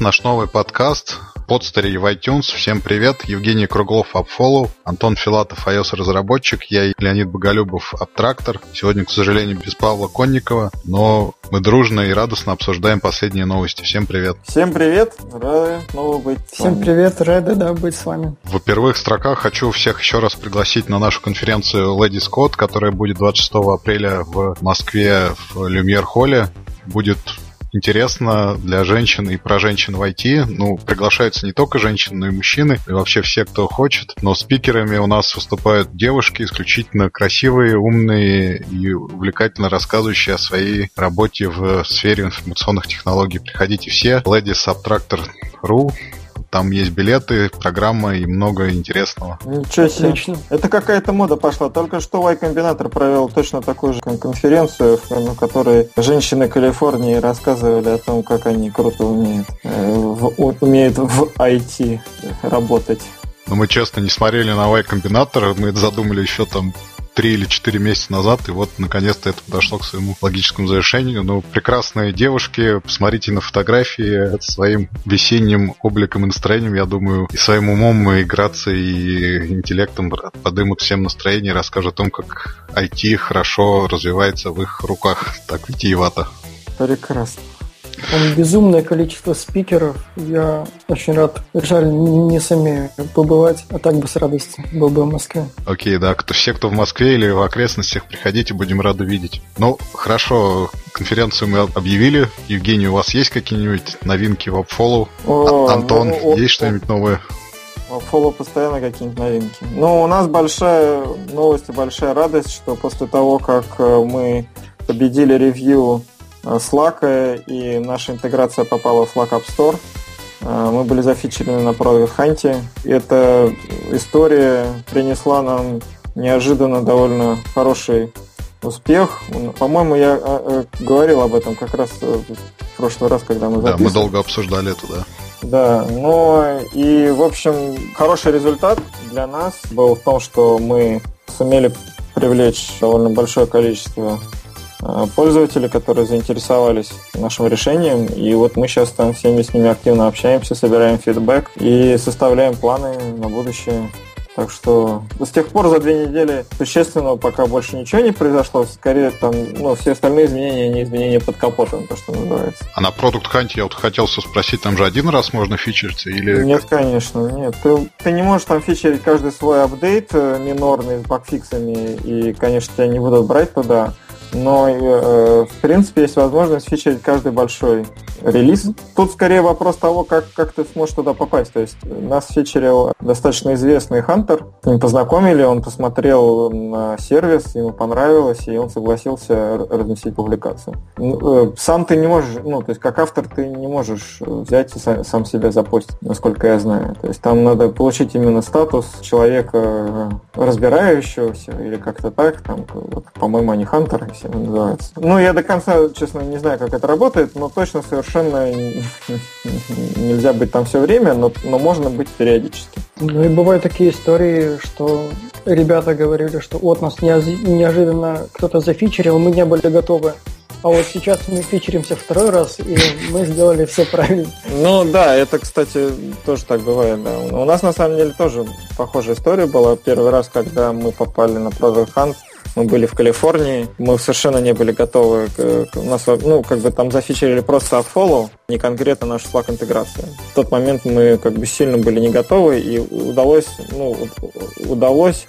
наш новый подкаст подстере в iTunes. Всем привет. Евгений Круглов, AppFollow, Антон Филатов, iOS-разработчик, я и Леонид Боголюбов, Аптрактор. Сегодня, к сожалению, без Павла Конникова, но мы дружно и радостно обсуждаем последние новости. Всем привет. Всем привет. Рады снова быть с Всем привет. Рады, да, быть с вами. В первых строках хочу всех еще раз пригласить на нашу конференцию Lady Scott, которая будет 26 апреля в Москве в Люмьер Холле. Будет интересно для женщин и про женщин в IT. Ну, приглашаются не только женщины, но и мужчины, и вообще все, кто хочет. Но спикерами у нас выступают девушки, исключительно красивые, умные и увлекательно рассказывающие о своей работе в сфере информационных технологий. Приходите все. LadiesSubtractor.ru там есть билеты, программа и много интересного. Ничего себе. Отлично. Это какая-то мода пошла. Только что Y Combinator провел точно такую же конференцию, на которой женщины Калифорнии рассказывали о том, как они круто умеют, э, в, умеют в IT работать. Но мы честно не смотрели на Y Combinator, мы это задумали еще там три или четыре месяца назад, и вот наконец-то это подошло к своему логическому завершению. Ну, прекрасные девушки, посмотрите на фотографии своим весенним обликом и настроением, я думаю, и своим умом, и грацией, и интеллектом подымут всем настроение и расскажут о том, как IT хорошо развивается в их руках. Так витиевато. Прекрасно. Там безумное количество спикеров. Я очень рад. Жаль, не сумею побывать, а так бы с радостью был бы в Москве. Окей, да. Кто, все, кто в Москве или в окрестностях, приходите, будем рады видеть. Ну, хорошо, конференцию мы объявили. Евгений, у вас есть какие-нибудь новинки в AppFollow? О, Антон, ну, есть что-нибудь новое? Фоллоу постоянно какие-нибудь новинки. Ну, у нас большая новость и большая радость, что после того, как э, мы победили ревью Slack, и наша интеграция попала в Slack App Store. Э, мы были зафичерены на Product Hunt. Эта история принесла нам неожиданно довольно хороший успех. По-моему, я э, говорил об этом как раз в прошлый раз, когда мы записывали. Да, мы долго обсуждали это, да. Да, но и, в общем, хороший результат для нас был в том, что мы сумели привлечь довольно большое количество Э, пользователи, которые заинтересовались нашим решением. И вот мы сейчас там всеми с ними активно общаемся, собираем фидбэк и составляем планы на будущее. Так что с тех пор за две недели существенного пока больше ничего не произошло. Скорее там, ну, все остальные изменения, не изменения под капотом, то, что называется. А на Product Hunt я вот хотел спросить, там же один раз можно фичериться или... Нет, конечно, нет. Ты, ты не можешь там фичерить каждый свой апдейт э, минорный с багфиксами, и, конечно, тебя не будут брать туда но э, в принципе есть возможность фичерить каждый большой релиз. Тут скорее вопрос того, как, как ты сможешь туда попасть. То есть нас фичерил достаточно известный Хантер. Ним познакомили, он посмотрел на сервис, ему понравилось, и он согласился разместить публикацию. Э, сам ты не можешь, ну, то есть как автор ты не можешь взять и сам себя запостить, насколько я знаю. То есть там надо получить именно статус человека разбирающегося или как-то так. Там, вот, по-моему, они Хантер, все называется. Ну, я до конца, честно, не знаю, как это работает, но точно совершенно нельзя быть там все время, но, но можно быть периодически. Ну и бывают такие истории, что ребята говорили, что от нас неожиданно кто-то зафичерил, мы не были готовы. А вот сейчас мы фичеримся второй раз, и мы сделали все правильно. Ну да, это, кстати, тоже так бывает, да. У нас на самом деле тоже похожая история была. Первый раз, когда мы попали на Product Hunt, мы были в Калифорнии, мы совершенно не были готовы. К, у нас, ну, как бы там зафичерили просто follow, не конкретно нашу Slack интеграцию. В тот момент мы как бы сильно были не готовы, и удалось, ну, удалось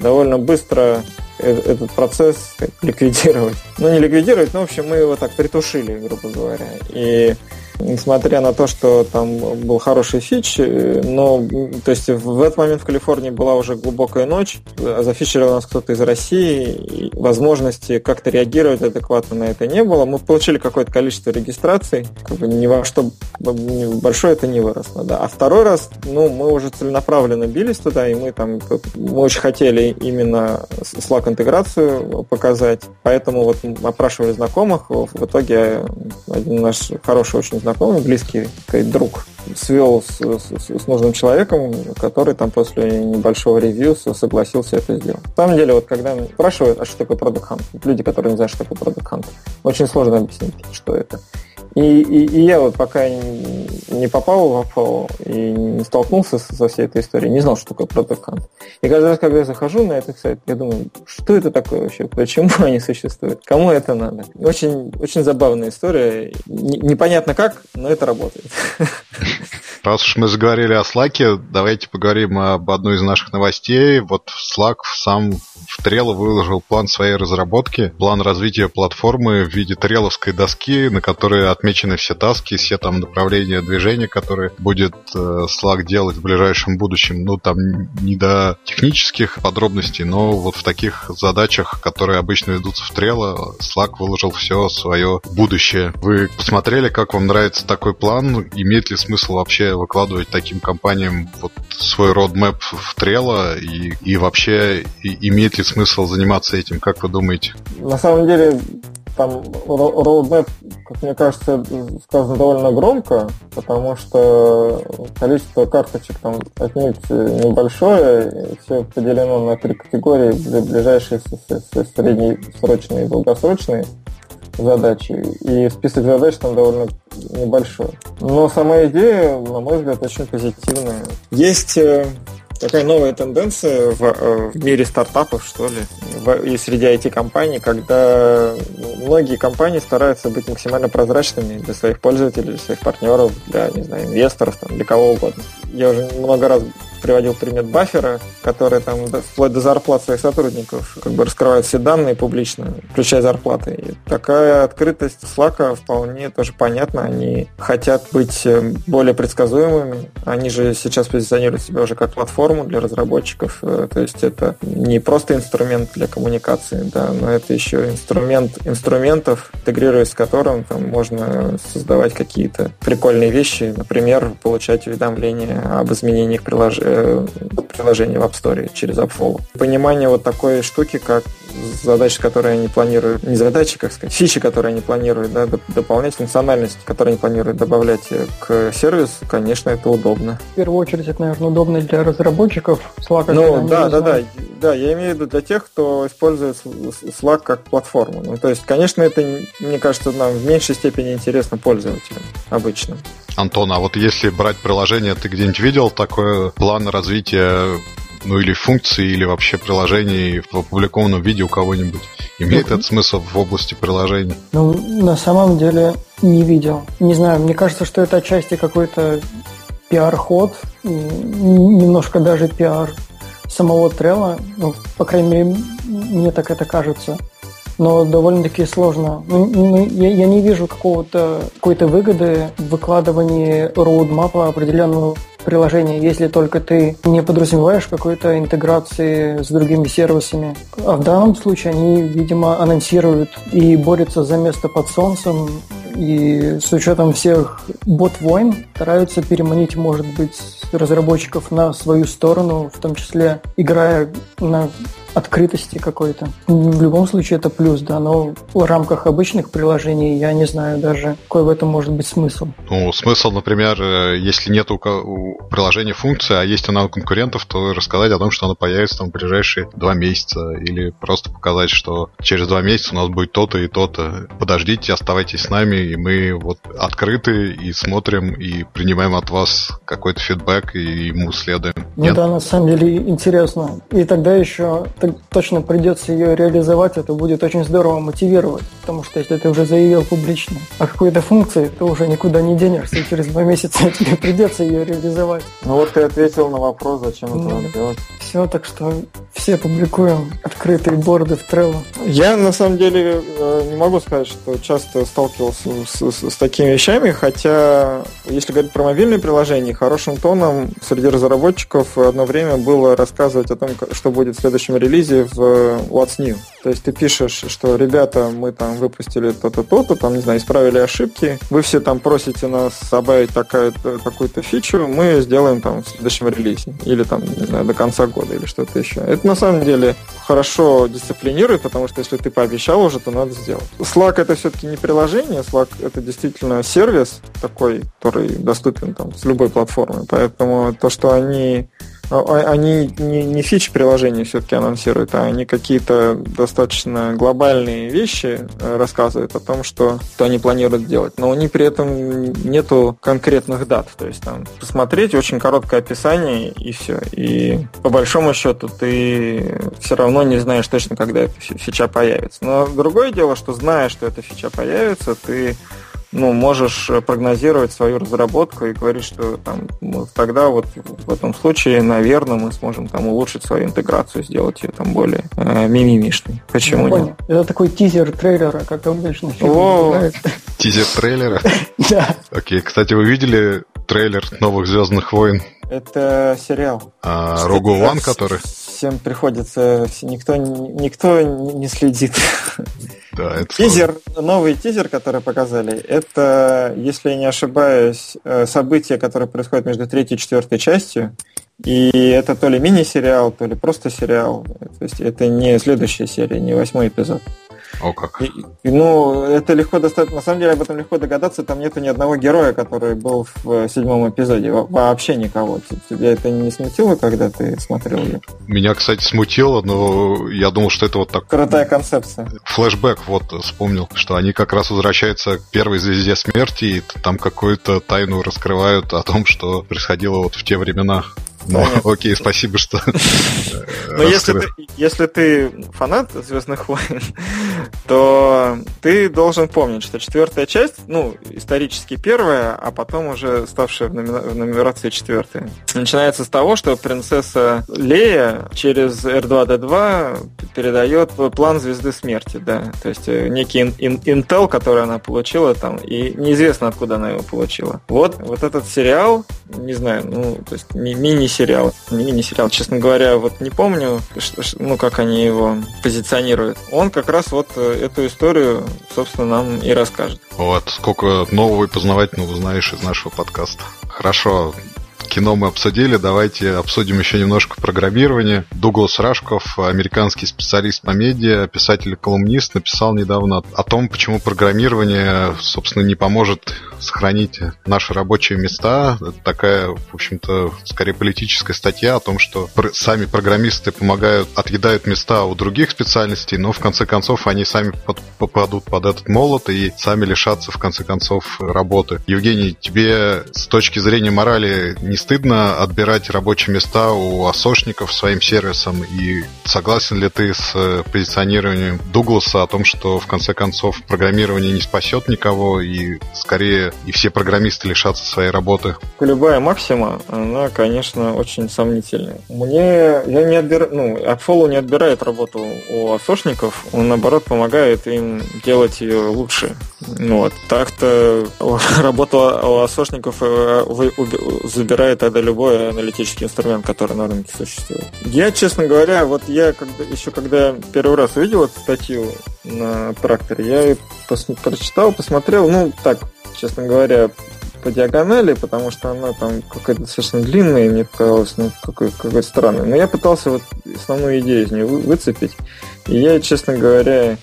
довольно быстро э, этот процесс ликвидировать. Ну, не ликвидировать, но, в общем, мы его так притушили, грубо говоря. И несмотря на то, что там был хороший фич, э, но то есть в этот момент в Калифорнии была уже глубокая ночь, зафичерил нас кто-то из России, и возможности как-то реагировать адекватно на это не было. Мы получили какое-то количество регистраций, как бы ни во что большое это не выросло. Да. А второй раз, ну, мы уже целенаправленно бились туда, и мы там мы очень хотели именно Slack интеграцию показать, поэтому вот опрашивали знакомых, в итоге один наш хороший очень близкий сказать, друг свел с, с, с нужным человеком, который там после небольшого ревью согласился это сделать. На самом деле, вот когда спрашивают, а что такое Hunt, люди, которые не знают, что такое Hunt, очень сложно объяснить, что это. И, и, и я вот пока не, попал в Apple и не столкнулся со всей этой историей, не знал, что такое протокант. И каждый раз, когда я захожу на этот сайт, я думаю, что это такое вообще, почему они существуют, кому это надо. Очень, очень забавная история. Непонятно как, но это работает. Раз уж мы заговорили о Slack, давайте поговорим об одной из наших новостей. Вот Slack сам в Trello выложил план своей разработки, план развития платформы в виде треловской доски, на которой отмечены все таски, все там направления движения, которые будет э, Slack делать в ближайшем будущем. Ну, там не до технических подробностей, но вот в таких задачах, которые обычно ведутся в Trello, Slack выложил все свое будущее. Вы посмотрели, как вам нравится такой план? Имеет ли смысл вообще выкладывать таким компаниям вот свой roadmap в Trello и, и вообще и, имеет ли смысл заниматься этим, как вы думаете? На самом деле, там roadmap, как мне кажется, сказано довольно громко, потому что количество карточек там отнюдь небольшое, все поделено на три категории, ближайшие, средние, срочные и долгосрочные задачи. И список задач там довольно небольшой. Но сама идея, на мой взгляд, очень позитивная. Есть э, такая новая тенденция в, э, в мире стартапов, что ли, в, и среди IT-компаний, когда многие компании стараются быть максимально прозрачными для своих пользователей, для своих партнеров, для, не знаю, инвесторов, там, для кого угодно. Я уже много раз приводил пример Баффера, который там вплоть до зарплат своих сотрудников как бы раскрывает все данные публично, включая зарплаты. И такая открытость Slack вполне тоже понятна. Они хотят быть э, более предсказуемыми. Они же сейчас позиционируют себя уже как платформу для разработчиков. Э, то есть это не просто инструмент для коммуникации, да, но это еще инструмент инструментов, интегрируясь с которым там можно создавать какие-то прикольные вещи, например, получать уведомления об изменениях приложения приложение в App Store через AppFollow. Понимание вот такой штуки, как задачи, которые они планируют, не задачи, как сказать, фичи, которые они планируют, да, дополнять функциональность, которую они планируют добавлять к сервису, конечно, это удобно. В первую очередь, это, наверное, удобно для разработчиков Slack. Ну, да, да, да, да, я имею в виду для тех, кто использует Slack как платформу. Ну, то есть, конечно, это, мне кажется, нам в меньшей степени интересно пользователям обычно. Антон, а вот если брать приложение, ты где-нибудь видел такой план развития ну или функции, или вообще приложений в опубликованном виде у кого-нибудь? Имеет ну, это смысл в области приложений? Ну, на самом деле не видел. Не знаю, мне кажется, что это отчасти какой-то пиар-ход, немножко даже пиар самого Трелла, ну, по крайней мере, мне так это кажется но довольно-таки сложно. Ну, ну, я, я не вижу какого-то какой-то выгоды в выкладывании роудмапа определенного приложения, если только ты не подразумеваешь какой-то интеграции с другими сервисами. А в данном случае они, видимо, анонсируют и борются за место под солнцем, и с учетом всех бот-войн стараются переманить, может быть, разработчиков на свою сторону, в том числе играя на открытости какой-то. В любом случае это плюс, да, но в рамках обычных приложений я не знаю даже, какой в этом может быть смысл. Ну, смысл, например, э, если нет у приложения функции, а есть она у конкурентов, то рассказать о том, что она появится там в ближайшие два месяца, или просто показать, что через два месяца у нас будет то-то и то-то. Подождите, оставайтесь с нами, и мы вот открыты и смотрим, и принимаем от вас какой-то фидбэк, и ему следуем. Ну нет? да, на самом деле интересно. И тогда еще точно придется ее реализовать, это будет очень здорово мотивировать, потому что если ты уже заявил публично о какой-то функции, то уже никуда не денешься, и через два месяца тебе придется ее реализовать. Ну вот ты ответил на вопрос, зачем это надо делать. Все, так что все публикуем открытые борды в Trello. Я на самом деле э, не могу сказать, что часто сталкивался с, с, с такими вещами, хотя если говорить про мобильные приложения, хорошим тоном среди разработчиков одно время было рассказывать о том, что будет в следующем релизе релизе в What's New. То есть ты пишешь, что ребята, мы там выпустили то-то, то-то, там, не знаю, исправили ошибки, вы все там просите нас добавить такую-то фичу, мы сделаем там в следующем релизе. Или там, не знаю, до конца года или что-то еще. Это на самом деле хорошо дисциплинирует, потому что если ты пообещал уже, то надо сделать. Slack это все-таки не приложение, Slack это действительно сервис такой, который доступен там с любой платформы. Поэтому то, что они они не, не фичи приложения все-таки анонсируют, а они какие-то достаточно глобальные вещи э, рассказывают о том, что, что они планируют делать. Но у них при этом нету конкретных дат. То есть там посмотреть очень короткое описание и все. И по большому счету ты все равно не знаешь точно, когда эта фича появится. Но другое дело, что зная, что эта фича появится, ты ну, можешь прогнозировать свою разработку и говорить, что там, ну, тогда вот в этом случае, наверное, мы сможем там улучшить свою интеграцию, сделать ее там более э, мимимишной. Почему Я нет? Это такой тизер трейлера, как обычно Тизер трейлера? Да. Окей, кстати, вы видели трейлер новых Звездных войн? Это сериал. А Рогу Ван, который? Всем приходится, никто, никто не следит. Да, это тизер, новый тизер, который показали, это, если я не ошибаюсь, э, событие, которое происходит между третьей и четвертой частью. И это то ли мини-сериал, то ли просто сериал. То есть это не следующая серия, не восьмой эпизод. О, как. И, ну, это легко достаточно. На самом деле об этом легко догадаться. Там нету ни одного героя, который был в седьмом эпизоде. Во вообще никого. Тебя это не смутило, когда ты смотрел ее? Меня, кстати, смутило, но я думал, что это вот так. Крутая концепция. Флэшбэк, вот вспомнил, что они как раз возвращаются к первой звезде смерти, и там какую-то тайну раскрывают о том, что происходило вот в те времена. Ну, окей, спасибо, что... Но если ты, если ты фанат Звездных войн, то ты должен помнить, что четвертая часть, ну, исторически первая, а потом уже ставшая в, номи- в нумерации четвертая, начинается с того, что принцесса Лея через R2-D2 передает план Звезды Смерти, да, то есть э, некий интел, который она получила там, и неизвестно, откуда она его получила. Вот, вот этот сериал, не знаю, ну, то есть мини-сериал, не мини-сериал, честно говоря, вот не помню, ну, как они его позиционируют. Он как раз вот э, эту историю, собственно, нам и расскажет. Вот, сколько нового и познавательного узнаешь из нашего подкаста. Хорошо, кино мы обсудили, давайте обсудим еще немножко программирование. Дуглас Рашков, американский специалист по медиа, писатель и колумнист, написал недавно о том, почему программирование, собственно, не поможет сохранить наши рабочие места. Это такая, в общем-то, скорее политическая статья о том, что сами программисты помогают, отъедают места у других специальностей, но в конце концов они сами попадут под этот молот и сами лишатся, в конце концов, работы. Евгений, тебе с точки зрения морали не стыдно отбирать рабочие места у осошников своим сервисом? И согласен ли ты с э, позиционированием Дугласа о том, что в конце концов программирование не спасет никого и скорее и все программисты лишатся своей работы? Любая максима, она, конечно, очень сомнительная. Мне, я не отбираю, ну, Apfollow не отбирает работу у осошников, он, наоборот, помогает им делать ее лучше. Ну вот. Так-то работа у осошников э, забирает играет тогда любой аналитический инструмент, который на рынке существует. Я, честно говоря, вот я когда, еще когда первый раз увидел эту статью на тракторе, я ее пос, прочитал, посмотрел, ну, так, честно говоря, по диагонали, потому что она там какая-то достаточно длинная, и мне показалось, ну, какой, какой странный. Но я пытался вот основную идею из нее выцепить. И я, честно говоря,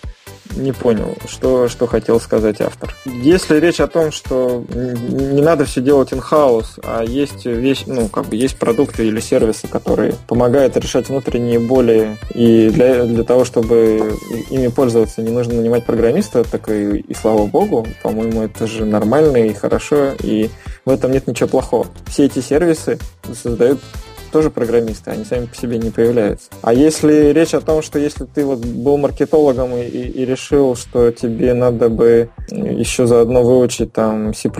не понял, что, что хотел сказать автор. Если речь о том, что не надо все делать in-house, а есть вещь, ну, как бы есть продукты или сервисы, которые помогают решать внутренние боли, и для, для того, чтобы ими пользоваться, не нужно нанимать программиста, так и, и слава богу, по-моему, это же нормально и хорошо, и в этом нет ничего плохого. Все эти сервисы создают тоже программисты, они сами по себе не появляются. А если речь о том, что если ты вот был маркетологом и, и, решил, что тебе надо бы еще заодно выучить там C++,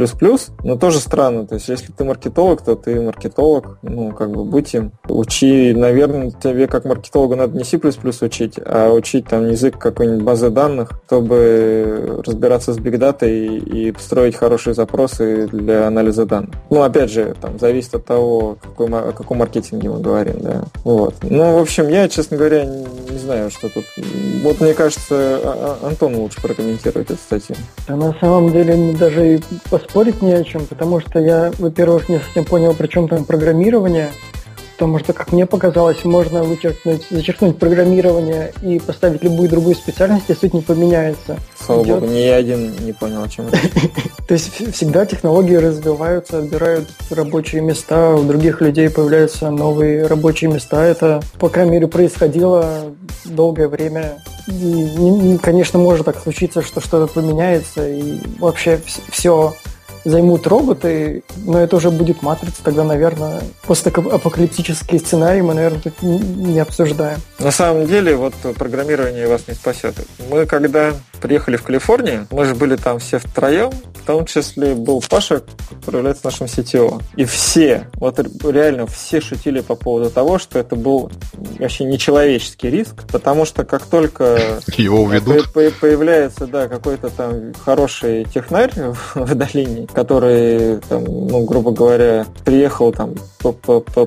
ну тоже странно. То есть если ты маркетолог, то ты маркетолог, ну как бы будь им. Учи, наверное, тебе как маркетологу надо не C++ учить, а учить там язык какой-нибудь базы данных, чтобы разбираться с бигдатой и, и строить хорошие запросы для анализа данных. Ну опять же, там зависит от того, какой, о каком маркетинге мы говорим, да. Вот. Ну, в общем, я, честно говоря, не, знаю, что тут. Вот мне кажется, а, а, Антон лучше прокомментирует эту статью. Да на самом деле даже и поспорить не о чем, потому что я, во-первых, не совсем понял, при чем там программирование. Потому что, как мне показалось, можно вычеркнуть, зачеркнуть программирование и поставить любую другую специальность, и суть не поменяется. Слава Идет... богу, ни я один не понял, о чем это. То есть всегда технологии развиваются, отбирают рабочие места, у других людей появляются новые рабочие места. Это, по крайней мере, происходило долгое время. И, конечно, может так случиться, что что-то поменяется, и вообще все займут роботы, но это уже будет матрица, тогда, наверное, постапокалиптический сценарий мы, наверное, тут не обсуждаем. На самом деле, вот программирование вас не спасет. Мы когда приехали в Калифорнию, мы же были там все втроем, в том числе был Паша, который является нашим CTO. И все, вот реально все шутили по поводу того, что это был вообще нечеловеческий риск, потому что как только его уведут, появляется да, какой-то там хороший технарь в долине, который, там, ну, грубо говоря, приехал там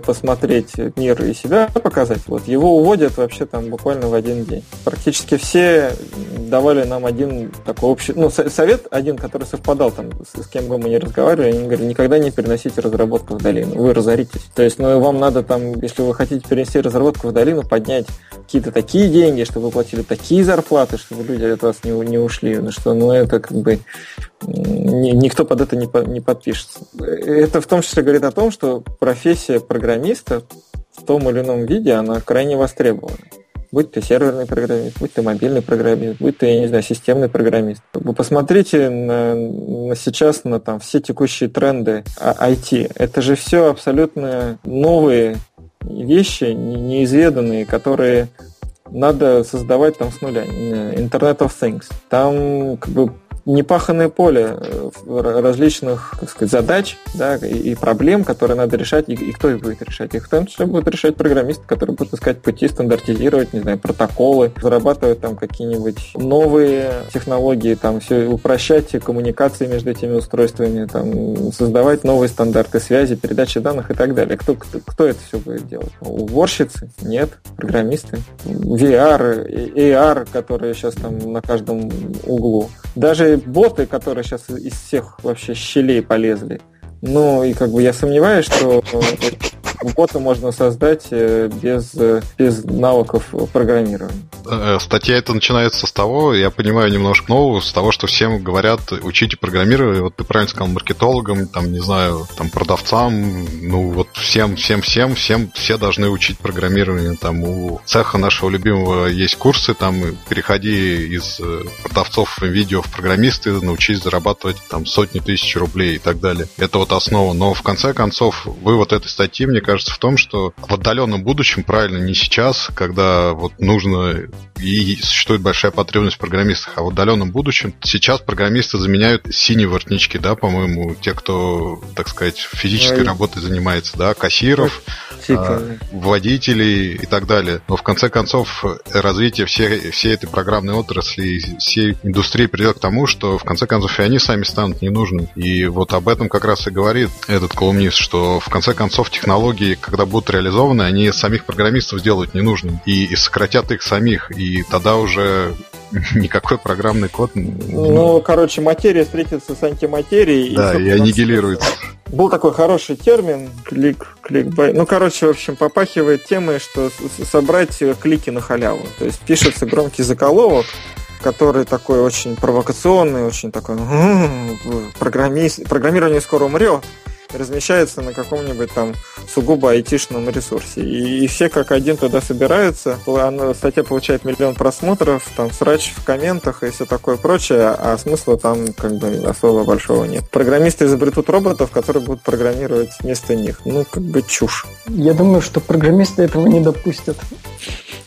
посмотреть мир и себя показать, вот его уводят вообще там буквально в один день. Практически все давали нам один такой общий, ну, совет один, который совпадал там, с, с кем бы мы ни разговаривали, они говорили, никогда не переносите разработку в долину, вы разоритесь. То есть, ну, вам надо там, если вы хотите перенести разработку в долину, поднять какие-то такие деньги, чтобы вы платили такие зарплаты, чтобы люди от вас не, не ушли. Ну, что, ну, это как бы никто под это не, по, не подпишется. Это в том числе говорит о том, что профессия программиста в том или ином виде, она крайне востребована будь ты серверный программист, будь ты мобильный программист, будь ты, я не знаю, системный программист. Вы посмотрите на, на сейчас на там все текущие тренды IT. Это же все абсолютно новые вещи, неизведанные, которые надо создавать там с нуля. Internet of Things. Там как бы непаханное поле э, различных так сказать, задач да, и, проблем, которые надо решать, и, и кто их будет решать. Их в том числе будут решать программисты, которые будут искать пути, стандартизировать, не знаю, протоколы, зарабатывать там какие-нибудь новые технологии, там все упрощать коммуникации между этими устройствами, там, создавать новые стандарты связи, передачи данных и так далее. Кто, кто, кто это все будет делать? Уборщицы? Нет. Программисты? VR, AR, которые сейчас там на каждом углу. Даже боты, которые сейчас из всех вообще щелей полезли. Ну, и как бы я сомневаюсь, что бота можно создать э, без, э, без навыков программирования. Э, статья это начинается с того, я понимаю немножко нового, с того, что всем говорят, учите программировать, вот ты правильно сказал, маркетологам, там, не знаю, там, продавцам, ну, вот всем, всем, всем, всем, все должны учить программирование, там, у цеха нашего любимого есть курсы, там, переходи из продавцов видео в программисты, научись зарабатывать, там, сотни тысяч рублей и так далее. Это вот основа, но в конце концов, вывод этой статьи, мне кажется, в том, что в отдаленном будущем, правильно, не сейчас, когда вот нужно и существует большая потребность в программистах, а в отдаленном будущем сейчас программисты заменяют синие воротнички, да, по-моему, те, кто, так сказать, физической работой занимается, да, кассиров, типа... а, водителей и так далее. Но в конце концов развитие всей, всей этой программной отрасли, всей индустрии придет к тому, что в конце концов и они сами станут ненужными. И вот об этом как раз и говорит этот колумнист, что в конце концов технологии, когда будут реализованы, они самих программистов сделают ненужным и, и сократят их самих, и тогда уже никакой программный код... Ну, короче, материя встретится с антиматерией. Да, и, и аннигилируется. Был такой хороший термин, клик, кликбай. Ну, короче, в общем, попахивает темой, что собрать клики на халяву. То есть пишется громкий заголовок, который такой очень провокационный, очень такой программист, программирование скоро умрет размещается на каком-нибудь там сугубо айтишном ресурсе. И, и все как один туда собираются. Она, статья получает миллион просмотров, там срач в комментах и все такое прочее, а смысла там как бы особо большого нет. Программисты изобретут роботов, которые будут программировать вместо них. Ну, как бы чушь. Я думаю, что программисты этого не допустят.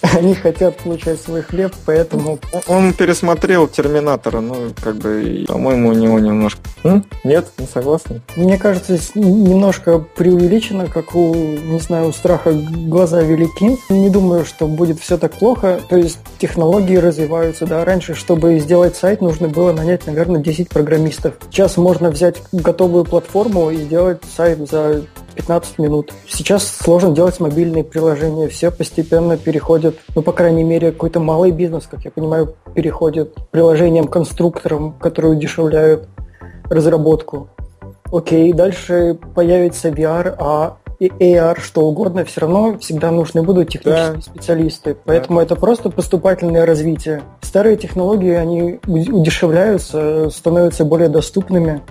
Они хотят получать свой хлеб, поэтому... Он пересмотрел Терминатора, ну, как бы, по-моему, у него немножко... М? Нет, не согласен? Мне кажется, немножко преувеличено, как у, не знаю, у страха глаза велики. Не думаю, что будет все так плохо. То есть технологии развиваются, да. Раньше, чтобы сделать сайт, нужно было нанять, наверное, 10 программистов. Сейчас можно взять готовую платформу и делать сайт за 15 минут. Сейчас сложно делать мобильные приложения, все постепенно переходят, ну, по крайней мере, какой-то малый бизнес, как я понимаю, переходит к приложениям-конструкторам, которые удешевляют разработку. Окей, дальше появится VR, а и AR, что угодно, все равно всегда нужны будут технические да. специалисты. Поэтому да. это просто поступательное развитие. Старые технологии, они удешевляются, становятся более доступными.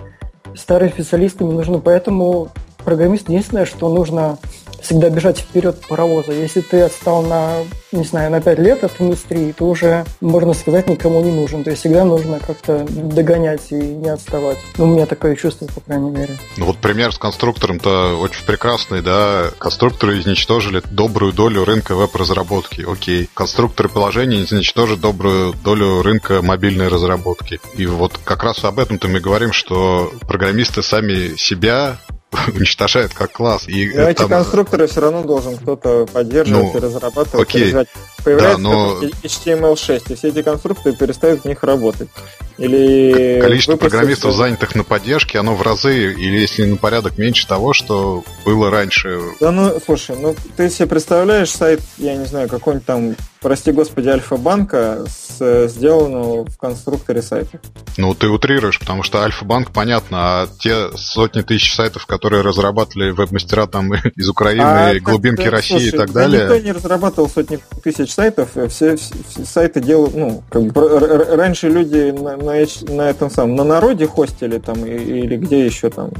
Старые специалисты не нужны, поэтому программист единственное, что нужно всегда бежать вперед паровоза. Если ты отстал на, не знаю, на 5 лет от индустрии, то уже, можно сказать, никому не нужен. То есть всегда нужно как-то догонять и не отставать. Ну, у меня такое чувство, по крайней мере. Ну вот пример с конструктором-то очень прекрасный, да. Конструкторы изничтожили добрую долю рынка веб-разработки. Окей. Конструкторы приложений изничтожат добрую долю рынка мобильной разработки. И вот как раз об этом-то мы говорим, что программисты сами себя уничтожают как класс. И но эти конструкторы все равно должен кто-то поддерживать ну, и разрабатывать. Окей. И Появляется да, но... HTML6, и все эти конструкторы перестают в них работать. Или Количество программистов, занятых на поддержке, оно в разы, или если на порядок меньше того, что было раньше. Да ну, слушай, ну ты себе представляешь сайт, я не знаю, какой-нибудь там, прости господи, Альфа-банка, с, сделанного в конструкторе сайта. Ну, ты утрируешь, потому что Альфа-банк, понятно, а те сотни тысяч сайтов, которые разрабатывали веб-мастера там из Украины, а, глубинки так, России слушай, и так далее. Никто не разрабатывал сотни тысяч сайтов, все, все, все сайты делают, ну, как бы раньше люди на, на этом самом, на народе хостили там или где еще там,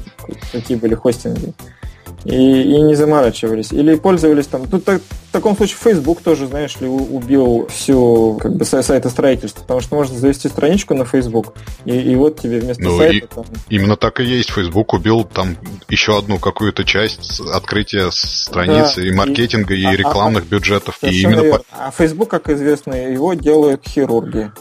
какие были хостинги и, и не заморачивались. Или пользовались там... Тут так, в таком случае Facebook тоже, знаешь ли, убил всю как бы сайтостроительство, потому что можно завести страничку на Facebook, и, и вот тебе вместо ну, сайта... И, там... Именно так и есть. Facebook убил там еще одну какую-то часть открытия страницы да, и маркетинга, и, и рекламных а, бюджетов. И именно по... А Facebook, как известно, его делают хирурги.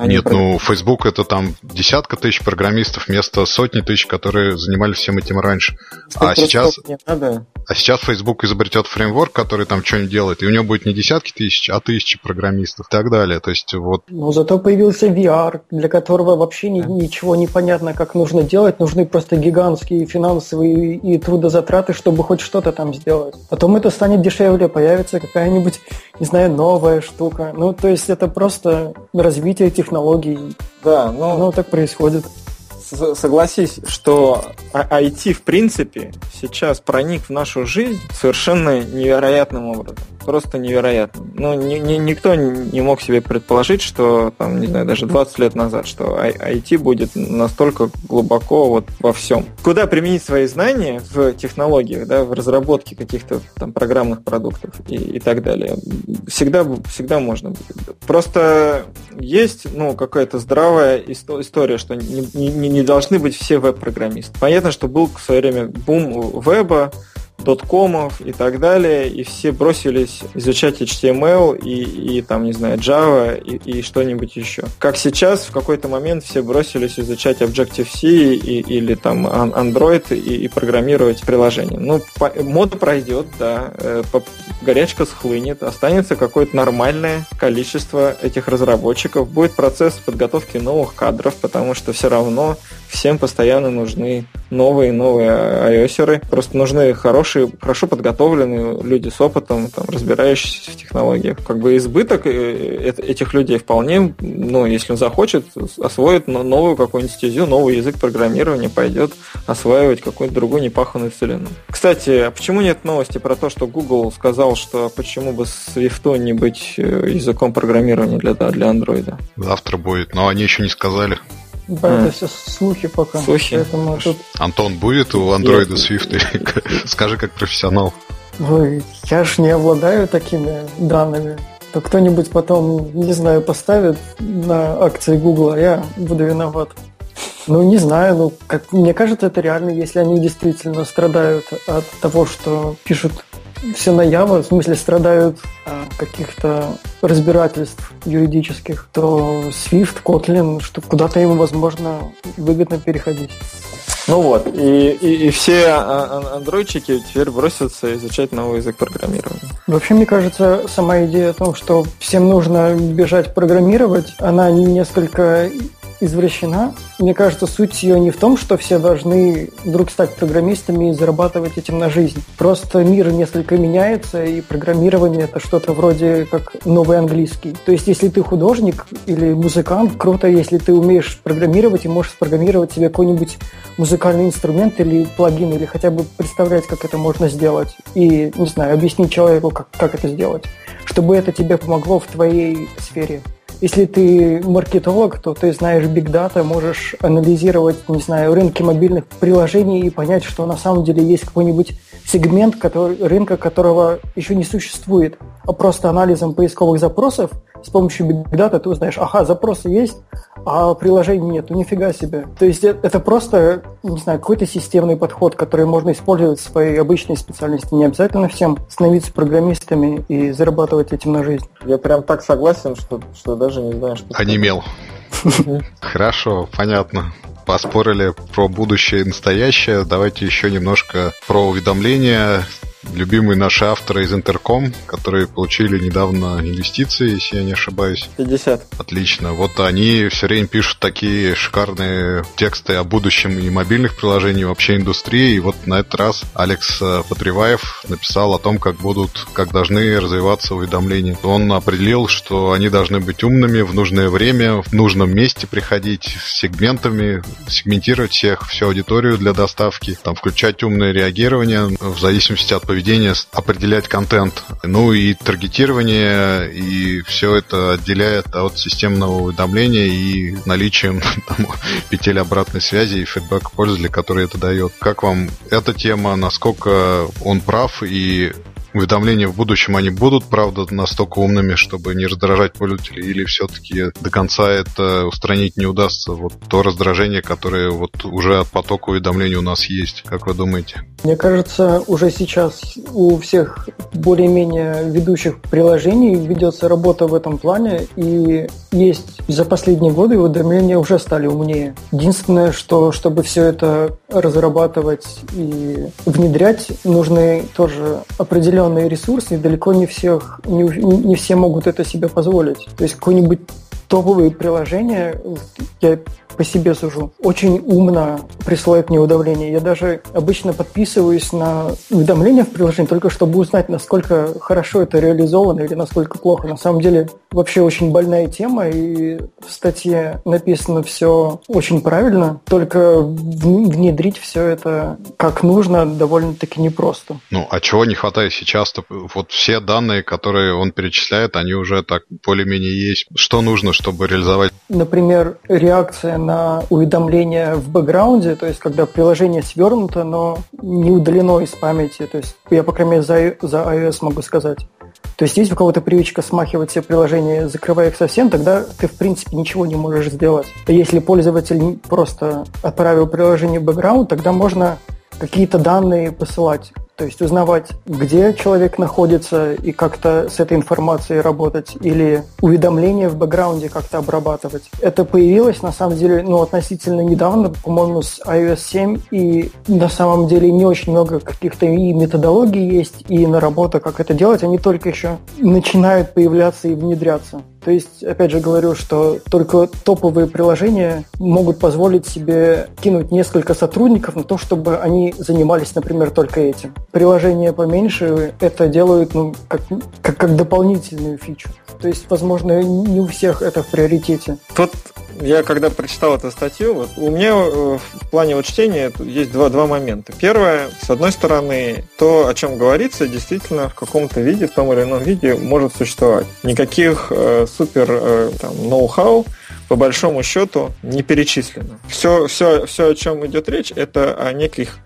Они Нет, про... ну, Facebook это там десятка тысяч программистов вместо сотни тысяч, которые занимались всем этим раньше. а сейчас, надо. а сейчас Facebook изобретет фреймворк, который там что-нибудь делает, и у него будет не десятки тысяч, а тысячи программистов и так далее. То есть вот. Ну, зато появился VR, для которого вообще ни, ничего не понятно, как нужно делать. Нужны просто гигантские финансовые и трудозатраты, чтобы хоть что-то там сделать. Потом это станет дешевле, появится какая-нибудь, не знаю, новая штука. Ну, то есть это просто развитие этих технологий. Да, но... Оно так происходит. Согласись, что IT, в принципе, сейчас проник в нашу жизнь совершенно невероятным образом просто невероятно. Ну, ни, ни, никто не мог себе предположить, что, там, не знаю, даже 20 лет назад, что IT будет настолько глубоко вот во всем. Куда применить свои знания в технологиях, да, в разработке каких-то там программных продуктов и, и так далее, всегда, всегда можно. Просто есть, ну, какая-то здравая история, что не, не, не должны быть все веб-программисты. Понятно, что был в свое время бум веба, доткомов и так далее, и все бросились изучать HTML и, и там, не знаю, Java и, и что-нибудь еще. Как сейчас, в какой-то момент все бросились изучать Objective-C и, или там Android и, и программировать приложение. Ну, по, мода пройдет, да, э, по, горячка схлынет, останется какое-то нормальное количество этих разработчиков, будет процесс подготовки новых кадров, потому что все равно всем постоянно нужны новые и новые iOS. Просто нужны хорошие, хорошо подготовленные люди с опытом, там, разбирающиеся в технологиях. Как бы избыток э, этих людей вполне, ну, если он захочет, освоит новую какую-нибудь стезю, новый язык программирования, пойдет осваивать какую-нибудь другую непаханную целину. Кстати, а почему нет новости про то, что Google сказал, что почему бы Swift не быть э, языком программирования для, для Android? Завтра будет, но они еще не сказали. Да, а. это все слухи пока. Слухи. Поэтому тут... Антон, будет у андроида Swift? Скажи как профессионал. Ой, я ж не обладаю такими данными. То кто-нибудь потом, не знаю, поставит на акции Google, а я буду виноват. Ну, не знаю, ну, как мне кажется, это реально, если они действительно страдают от того, что пишут все на Java, в смысле страдают от каких-то разбирательств юридических, то Swift, Kotlin, что куда-то им, возможно, выгодно переходить. Ну вот, и, и, и все а, а, андроидчики теперь бросятся изучать новый язык программирования. Вообще, мне кажется, сама идея о том, что всем нужно бежать программировать, она несколько извращена. Мне кажется, суть ее не в том, что все должны вдруг стать программистами и зарабатывать этим на жизнь. Просто мир несколько меняется, и программирование это что-то вроде как новый английский. То есть, если ты художник или музыкант, круто, если ты умеешь программировать и можешь спрограммировать себе какой-нибудь музыкальный инструмент или плагин, или хотя бы представлять, как это можно сделать. И, не знаю, объяснить человеку, как, как это сделать. Чтобы это тебе помогло в твоей сфере. Если ты маркетолог, то ты знаешь Big Data, можешь анализировать, не знаю, рынки мобильных приложений и понять, что на самом деле есть какой-нибудь сегмент который, рынка, которого еще не существует, а просто анализом поисковых запросов с помощью Big Data ты узнаешь, ага, запросы есть, а приложений нет, нифига себе. То есть э, это просто, не знаю, какой-то системный подход, который можно использовать в своей обычной специальности. Не обязательно всем становиться программистами и зарабатывать этим на жизнь. Я прям так согласен, что, что даже не знаю, что... Онемел. Хорошо, понятно поспорили про будущее и настоящее. Давайте еще немножко про уведомления любимые наши авторы из Интерком, которые получили недавно инвестиции, если я не ошибаюсь. 50. Отлично. Вот они все время пишут такие шикарные тексты о будущем и мобильных приложений, вообще индустрии. И вот на этот раз Алекс э, Потреваев написал о том, как будут, как должны развиваться уведомления. Он определил, что они должны быть умными в нужное время, в нужном месте приходить, с сегментами, сегментировать всех, всю аудиторию для доставки, там, включать умное реагирование в зависимости от поведения определять контент. Ну и таргетирование, и все это отделяет от системного уведомления и наличием там, петель обратной связи и фидбэк пользователя, который это дает. Как вам эта тема, насколько он прав и уведомления в будущем, они будут, правда, настолько умными, чтобы не раздражать пользователей, или все-таки до конца это устранить не удастся? Вот то раздражение, которое вот уже от потока уведомлений у нас есть. Как вы думаете? Мне кажется, уже сейчас у всех более-менее ведущих приложений ведется работа в этом плане, и есть за последние годы уведомления уже стали умнее. Единственное, что чтобы все это разрабатывать и внедрять, нужны тоже определенные ресурсы, и далеко не всех, не, не все могут это себе позволить. То есть какое-нибудь топовые приложения, я по себе сужу, очень умно присылает мне уведомления. Я даже обычно подписываюсь на уведомления в приложении только чтобы узнать, насколько хорошо это реализовано или насколько плохо. На самом деле вообще очень больная тема, и в статье написано все очень правильно, только внедрить все это как нужно довольно-таки непросто. Ну, а чего не хватает сейчас? -то? Вот все данные, которые он перечисляет, они уже так более-менее есть. Что нужно, чтобы реализовать? Например, реакция на уведомления в бэкграунде, то есть когда приложение свернуто, но не удалено из памяти. То есть я, по крайней мере, за, за iOS могу сказать. То есть есть у кого-то привычка смахивать все приложения, закрывая их совсем, тогда ты, в принципе, ничего не можешь сделать. А если пользователь просто отправил приложение в бэкграунд, тогда можно какие-то данные посылать то есть узнавать, где человек находится и как-то с этой информацией работать, или уведомления в бэкграунде как-то обрабатывать. Это появилось, на самом деле, ну, относительно недавно, по-моему, с iOS 7, и на самом деле не очень много каких-то и методологий есть, и наработок, как это делать, они только еще начинают появляться и внедряться. То есть, опять же говорю, что только топовые приложения могут позволить себе кинуть несколько сотрудников на то, чтобы они занимались, например, только этим. Приложения поменьше это делают ну, как, как, как дополнительную фичу. То есть, возможно, не у всех это в приоритете. Тут я когда прочитал эту статью, вот, у меня э, в плане вот чтения есть два, два момента. Первое, с одной стороны, то, о чем говорится, действительно в каком-то виде, в том или ином виде может существовать. Никаких э, супер э, там, ноу-хау по большому счету не перечислено. Все, все, все, о чем идет речь, это о неких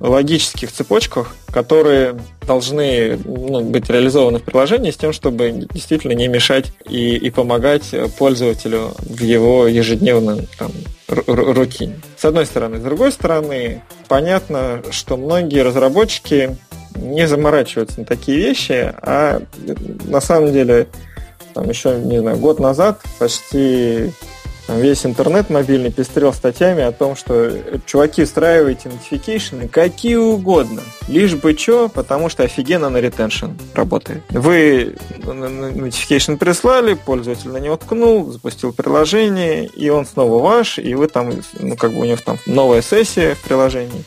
логических цепочках, которые должны ну, быть реализованы в приложении с тем, чтобы действительно не мешать и, и помогать пользователю в его ежедневном там, рутине. С одной стороны. С другой стороны, понятно, что многие разработчики не заморачиваются на такие вещи, а на самом деле там еще, не знаю, год назад почти Весь интернет мобильный пестрел статьями о том, что чуваки встраиваете notification какие угодно. Лишь бы что, потому что офигенно на ретеншн работает. Вы notification прислали, пользователь на него ткнул, запустил приложение, и он снова ваш, и вы там, ну как бы у него там новая сессия в приложении.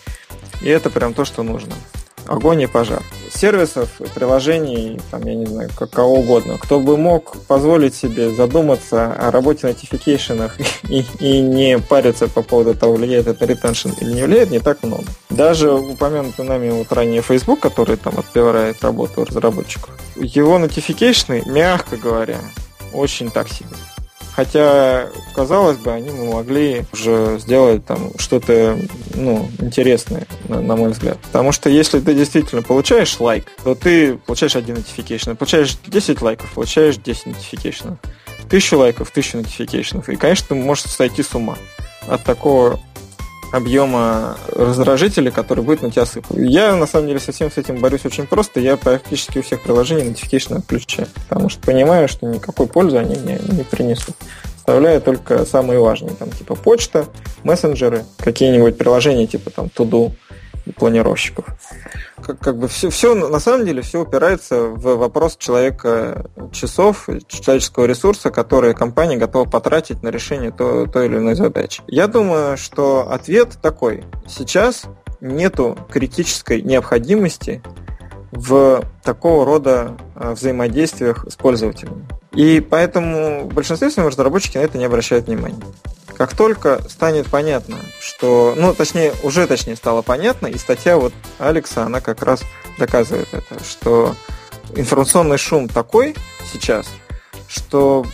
И это прям то, что нужно огонь и пожар. Сервисов, приложений, там, я не знаю, как, кого угодно. Кто бы мог позволить себе задуматься о работе нотификейшенах и, и не париться по поводу того, влияет это ретеншн или не влияет, не так много. Даже упомянутый нами вот ранее Facebook, который там отбирает работу разработчиков, его нотификейшны, мягко говоря, очень так себе. Хотя, казалось бы, они могли уже сделать там что-то ну, интересное, на, на мой взгляд. Потому что если ты действительно получаешь лайк, то ты получаешь один notification. Получаешь 10 лайков, получаешь 10 notification. Тысячу лайков, тысячу notification. И, конечно, ты можешь сойти с ума от такого объема раздражителей, который будет на тебя сыпать. Я, на самом деле, совсем с этим борюсь очень просто. Я практически у всех приложений notification отключаю, потому что понимаю, что никакой пользы они мне не принесут. Оставляю только самые важные, там, типа почта, мессенджеры, какие-нибудь приложения, типа там Todo, планировщиков. Как, как бы все, все, на самом деле, все упирается в вопрос человека часов, человеческого ресурса, который компания готова потратить на решение той, той или иной задачи. Я думаю, что ответ такой. Сейчас нету критической необходимости в такого рода а, взаимодействиях с пользователями. И поэтому в большинстве своем разработчики на это не обращают внимания. Как только станет понятно, что, ну, точнее, уже точнее стало понятно, и статья вот Алекса, она как раз доказывает это, что информационный шум такой сейчас, что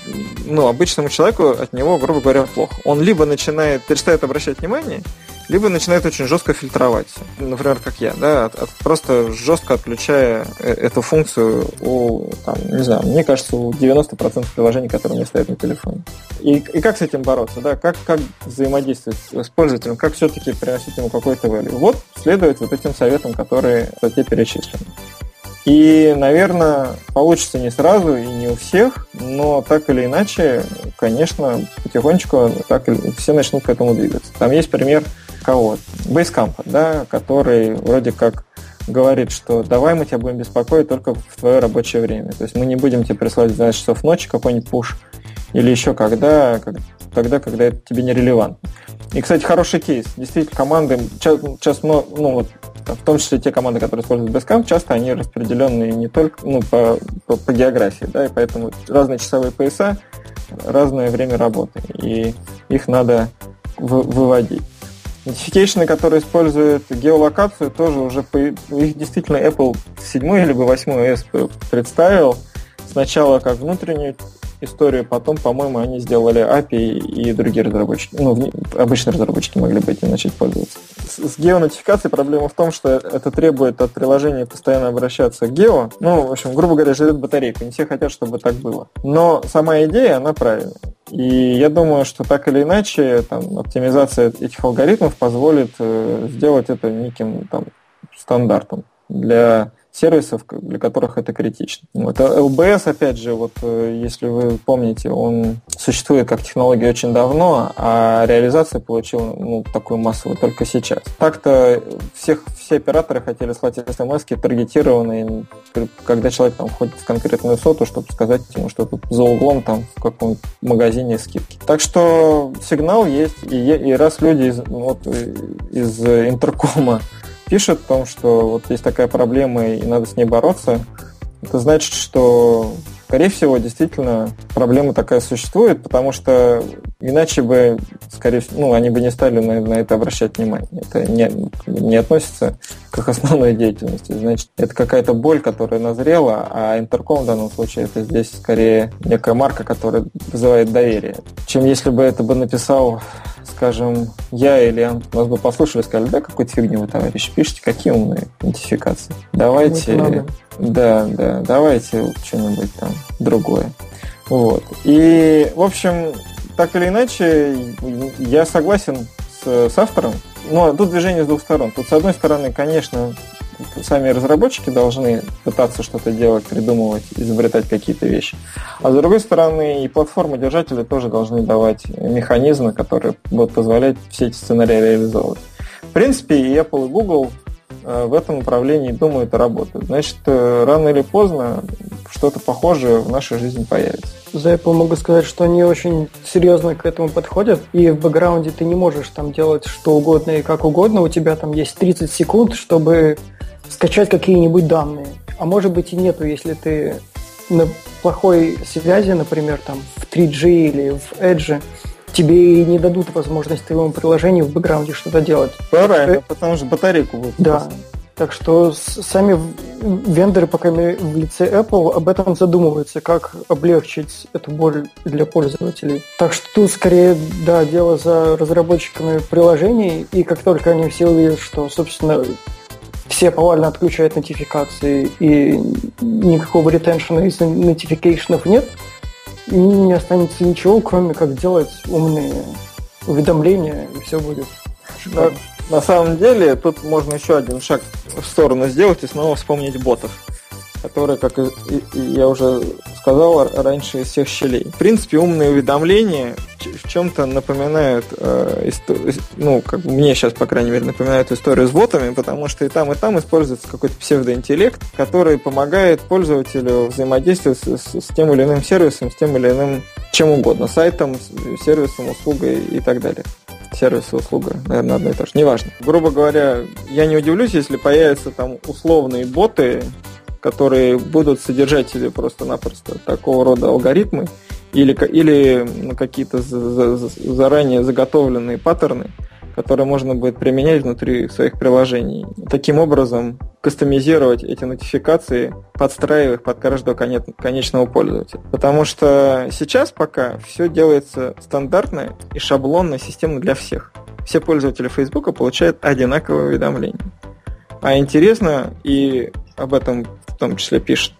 ну, обычному человеку от него, грубо говоря, плохо. Он либо начинает, перестает обращать внимание, либо начинает очень жестко фильтровать. Например, как я, да, от, от, просто жестко отключая э, эту функцию у, там, не знаю, мне кажется, у 90% приложений, которые у меня стоят на телефоне. И, и как с этим бороться, да, как, как взаимодействовать с пользователем, как все-таки приносить ему какой-то value. Вот следовать вот этим советам, которые в статье перечислены. И, наверное, получится не сразу и не у всех, но так или иначе, конечно, потихонечку так все начнут к этому двигаться. Там есть пример кого? Basecamp, да, который вроде как говорит, что давай мы тебя будем беспокоить только в твое рабочее время. То есть мы не будем тебе прислать в 12 часов ночи какой-нибудь пуш или еще когда, как, тогда, когда это тебе не релевантно. И, кстати, хороший кейс. Действительно, команды, сейчас, ну, вот, в том числе те команды, которые используют Basecamp, часто они распределенные не только ну, по, по, по географии, да, и поэтому разные часовые пояса, разное время работы, и их надо вы, выводить. Notification, которые используют геолокацию, тоже уже по... их действительно Apple 7 либо 8 S представил. Сначала как внутреннюю историю, потом, по-моему, они сделали API и другие разработчики, ну, обычные разработчики могли бы этим начать пользоваться. С, с геонотификацией проблема в том, что это требует от приложения постоянно обращаться к гео. Ну, в общем, грубо говоря, жрет батарейку. Не все хотят, чтобы так было. Но сама идея, она правильная. И я думаю, что так или иначе там, оптимизация этих алгоритмов позволит э, сделать это неким там, стандартом для сервисов, для которых это критично. Вот. А LBS, опять же, вот э, если вы помните, он существует как технология очень давно, а реализация получила ну, такую массовую только сейчас. Так-то всех, все операторы хотели слать смс таргетированные, когда человек там входит в конкретную соту, чтобы сказать ему, что тут за углом там в каком-то магазине скидки. Так что сигнал есть, и, и раз люди из, вот, из интеркома пишет о том, что вот есть такая проблема и надо с ней бороться, это значит, что, скорее всего, действительно проблема такая существует, потому что иначе бы, скорее всего, ну, они бы не стали на, на это обращать внимание. Это не, не относится к их основной деятельности. Значит, это какая-то боль, которая назрела, а интерком в данном случае это здесь скорее некая марка, которая вызывает доверие. Чем если бы это бы написал скажем, я или нас бы послушали, сказали, да, какую-то фигню вы, товарищи, пишите, какие умные идентификации. Давайте, да, да, давайте что-нибудь там другое. Вот. И, в общем, так или иначе, я согласен с, с автором, но тут движение с двух сторон. Тут, с одной стороны, конечно, сами разработчики должны пытаться что-то делать, придумывать, изобретать какие-то вещи. А с другой стороны, и платформы-держатели тоже должны давать механизмы, которые будут позволять все эти сценарии реализовывать. В принципе, и Apple, и Google в этом направлении думают и работают. Значит, э, рано или поздно что-то похожее в нашей жизни появится. За Apple могу сказать, что они очень серьезно к этому подходят, и в бэкграунде ты не можешь там делать что угодно и как угодно, у тебя там есть 30 секунд, чтобы скачать какие-нибудь данные. А может быть и нету, если ты на плохой связи, например, там в 3G или в Edge, тебе не дадут возможность твоему приложению в бэкграунде что-то делать. Правильно, э... потому что батарейку будет. Да. Просто. Так что сами вендоры, пока в лице Apple, об этом задумываются, как облегчить эту боль для пользователей. Так что тут скорее, да, дело за разработчиками приложений, и как только они все увидят, что, собственно, все повально отключают нотификации и никакого ретеншена из нотификейшенов нет, и не останется ничего, кроме как делать умные уведомления, и все будет шикарно. На самом деле, тут можно еще один шаг в сторону сделать и снова вспомнить ботов, которые, как я уже сказал раньше, из всех щелей. В принципе, умные уведомления в чем-то напоминают, э, ну, как мне сейчас, по крайней мере, напоминают историю с ботами, потому что и там, и там используется какой-то псевдоинтеллект, который помогает пользователю взаимодействовать с, с тем или иным сервисом, с тем или иным чем угодно, сайтом, сервисом, услугой и так далее сервис и услуга, наверное, одно и то же. Неважно. Грубо говоря, я не удивлюсь, если появятся там условные боты, которые будут содержать себе просто-напросто такого рода алгоритмы или, или какие-то заранее заготовленные паттерны, которые можно будет применять внутри своих приложений. Таким образом, кастомизировать эти нотификации, подстраивая их под каждого конечного пользователя. Потому что сейчас пока все делается стандартно и шаблонно, системно для всех. Все пользователи Facebook получают одинаковые уведомления. А интересно, и об этом том числе пишет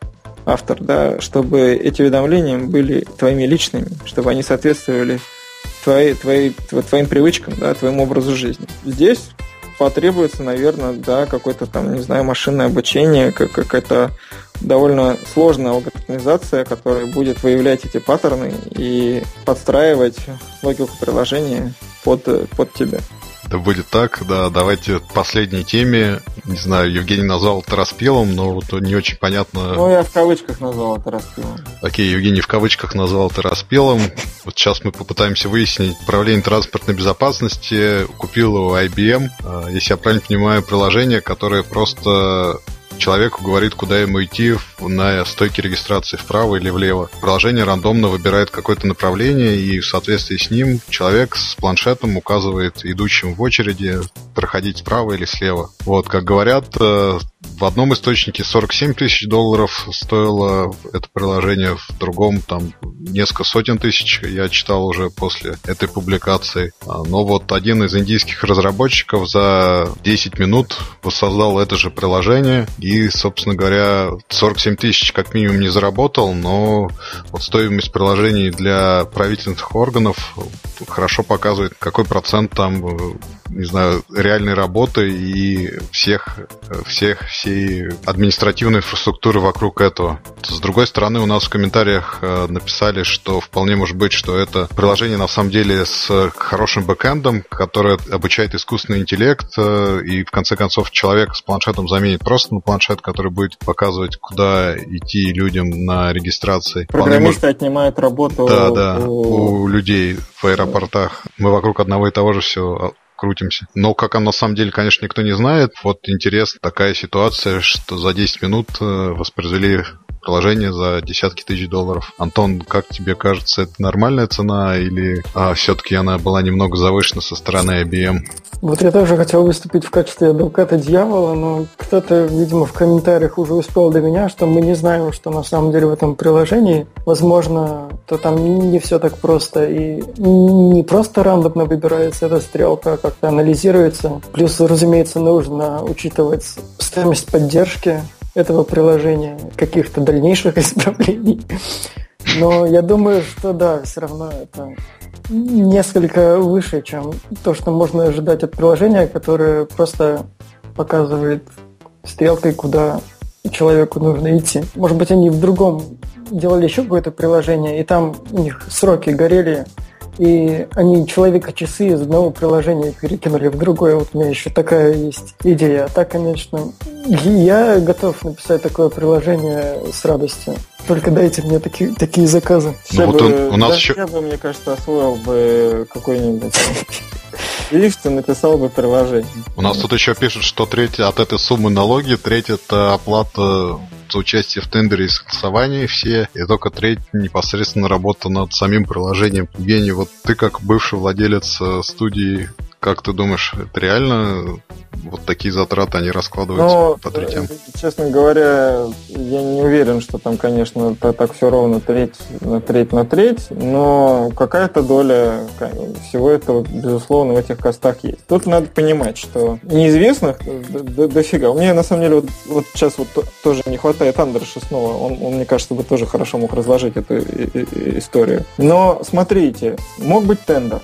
автор, да, чтобы эти уведомления были твоими личными, чтобы они соответствовали твои, твои, твоим привычкам, да, твоему образу жизни. Здесь потребуется, наверное, да, какое-то там, не знаю, машинное обучение, как, какая-то довольно сложная алгоритмизация, которая будет выявлять эти паттерны и подстраивать логику приложения под, под тебя. Да будет так, да. Давайте к последней теме. Не знаю, Евгений назвал это распилом, но вот не очень понятно. Ну, я в кавычках назвал это распилом. Окей, Евгений в кавычках назвал это распилом. Вот сейчас мы попытаемся выяснить управление транспортной безопасности. Купил его IBM. А, если я правильно понимаю, приложение, которое просто человеку говорит, куда ему идти на стойке регистрации вправо или влево. Приложение рандомно выбирает какое-то направление, и в соответствии с ним человек с планшетом указывает идущим в очереди проходить справа или слева. Вот, как говорят, э, в одном источнике 47 тысяч долларов стоило это приложение, в другом там несколько сотен тысяч, я читал уже после этой публикации. А, но вот один из индийских разработчиков за 10 минут воссоздал это же приложение и, собственно говоря, 47 тысяч как минимум не заработал, но вот стоимость приложений для правительственных органов хорошо показывает, какой процент там, э, не знаю, реальной работы и всех, всех, всей административной инфраструктуры вокруг этого. С другой стороны, у нас в комментариях э, написали, что вполне может быть, что это приложение на самом деле с хорошим бэкэндом, которое обучает искусственный интеллект, э, и в конце концов человек с планшетом заменит просто на планшет, который будет показывать, куда идти людям на регистрации. Программисты может... отнимают работу да, да, у... у людей в аэропортах. Мы вокруг одного и того же все крутимся. Но как оно на самом деле, конечно, никто не знает. Вот интересно такая ситуация, что за 10 минут э, воспроизвели приложение за десятки тысяч долларов. Антон, как тебе кажется, это нормальная цена или а, все-таки она была немного завышена со стороны IBM? Вот я тоже хотел выступить в качестве адвоката дьявола, но кто-то, видимо, в комментариях уже успел до меня, что мы не знаем, что на самом деле в этом приложении. Возможно, то там не все так просто и не просто рандомно выбирается эта стрелка, а как-то анализируется. Плюс, разумеется, нужно учитывать стоимость поддержки этого приложения, каких-то дальнейших исправлений. Но я думаю, что да, все равно это несколько выше, чем то, что можно ожидать от приложения, которое просто показывает стрелкой, куда человеку нужно идти. Может быть, они в другом делали еще какое-то приложение, и там у них сроки горели, и они человека-часы из одного приложения перекинули в другое. Вот у меня еще такая есть идея. А так, конечно, я готов написать такое приложение с радостью. Только дайте мне такие, такие заказы. Ну, вот он, у нас еще... Я бы, мне кажется, освоил бы какой-нибудь лифт и написал бы приложение. У нас тут еще пишут, что треть от этой суммы налоги, треть это оплата за участие в тендере и согласовании все, и только треть непосредственно работа над самим приложением. Евгений, вот ты как бывший владелец э, студии как ты думаешь, это реально вот такие затраты, они раскладываются Но, по третям? Э, честно говоря, я не уверен, что там, конечно, так, все ровно треть на треть на треть, но какая-то доля всего этого, безусловно, в этих костах есть. Тут надо понимать, что неизвестных дофига. У меня, на самом деле, вот, вот сейчас вот тоже не хватает Андерша снова. Он, он, мне кажется, бы тоже хорошо мог разложить эту историю. Но смотрите, мог быть тендер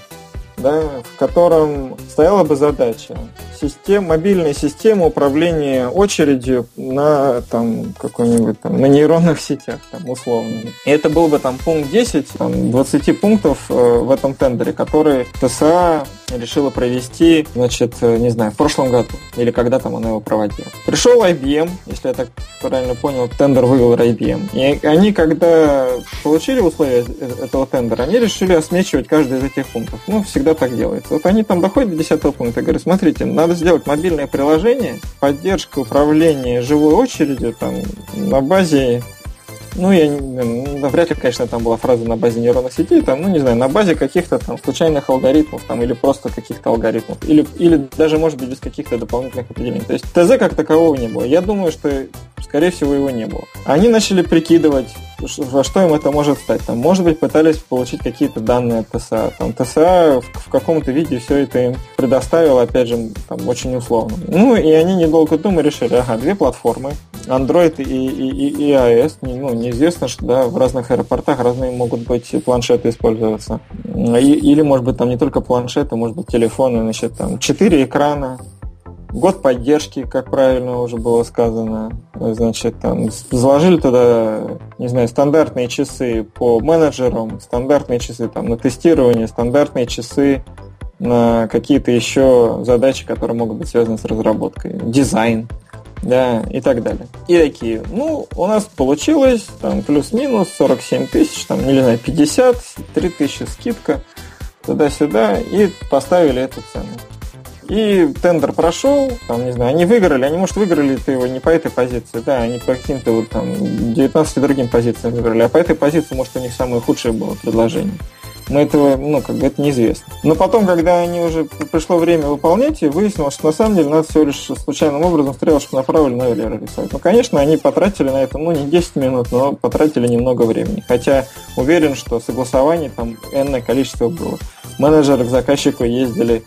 да, в котором стояла бы задача систем, мобильная система управления очередью на там какой-нибудь там, на нейронных сетях, там, условно. И это был бы там пункт 10, там, 20 пунктов э, в этом тендере, который ТСА решила провести, значит, э, не знаю, в прошлом году, или когда там она его проводила. Пришел IBM, если я так правильно понял, тендер вывел IBM. И они, когда получили условия э, этого тендера, они решили осмечивать каждый из этих пунктов. Ну, всегда так делается. Вот они там доходят до 10 пункта и говорят, смотрите, надо сделать мобильное приложение, поддержка управления живой очередью там на базе ну, я ну, вряд ли, конечно, там была фраза на базе нейронных сетей, там, ну, не знаю, на базе каких-то там случайных алгоритмов, там, или просто каких-то алгоритмов, или, или даже, может быть, без каких-то дополнительных определений. То есть ТЗ как такового не было. Я думаю, что, скорее всего, его не было. Они начали прикидывать, во что им это может стать. Там, может быть, пытались получить какие-то данные от ТСА. Там, ТСА в, в каком-то виде все это им предоставил, опять же, там, очень условно. Ну, и они, недолго думая, решили, ага, две платформы, Android и, и, и, и iOS, ну, неизвестно, что да, в разных аэропортах разные могут быть планшеты использоваться. И, или, может быть, там не только планшеты, может быть, телефоны, значит, там, четыре экрана, Год поддержки, как правильно уже было сказано. Значит, там заложили туда, не знаю, стандартные часы по менеджерам, стандартные часы там на тестирование, стандартные часы на какие-то еще задачи, которые могут быть связаны с разработкой, дизайн, да, и так далее. И такие, ну, у нас получилось там плюс-минус 47 тысяч, там, не знаю, 50, 3 тысячи скидка, туда-сюда, и поставили эту цену. И тендер прошел, там, не знаю, они выиграли, они, может, выиграли-то его не по этой позиции, да, они по каким-то вот там 19 другим позициям выиграли, а по этой позиции, может, у них самое худшее было предложение. Мы этого, ну, как бы это неизвестно. Но потом, когда они уже пришло время выполнять, выяснилось, что на самом деле надо всего лишь случайным образом стрелочку направили на Эвлера рисовать. Ну, конечно, они потратили на это, ну, не 10 минут, но потратили немного времени. Хотя уверен, что согласований там энное количество было. Менеджеры к заказчику ездили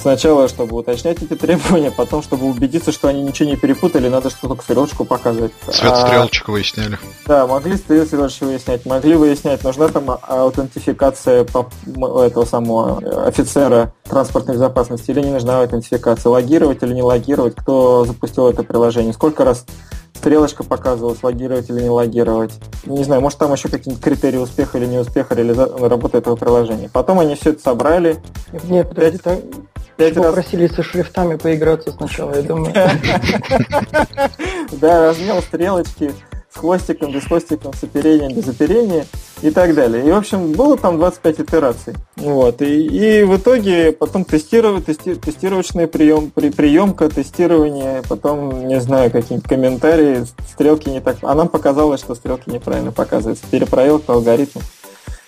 Сначала, чтобы уточнять эти требования, потом, чтобы убедиться, что они ничего не перепутали, надо что-то стрелочку показывать. Цвет а, стрелочек выясняли. Да, могли цвет стрелочек выяснять, могли выяснять, нужна там аутентификация этого самого офицера транспортной безопасности или не нужна аутентификация, логировать или не логировать, кто запустил это приложение, сколько раз стрелочка показывалась, логировать или не логировать. Не знаю, может там еще какие-нибудь критерии успеха или неуспеха реализа... работы этого приложения. Потом они все это собрали. Нет, подожди, Пять раз... Попросили со шрифтами поиграться сначала, я думаю. Да, размел стрелочки с хвостиком, без хвостиком, с оперением, без оперения и так далее. И, в общем, было там 25 итераций. Вот. И, и в итоге потом тестировать, тести, тестировочный прием, при, приемка, тестирование, потом, не знаю, какие-нибудь комментарии, стрелки не так... А нам показалось, что стрелки неправильно показываются. Перепроверка алгоритма.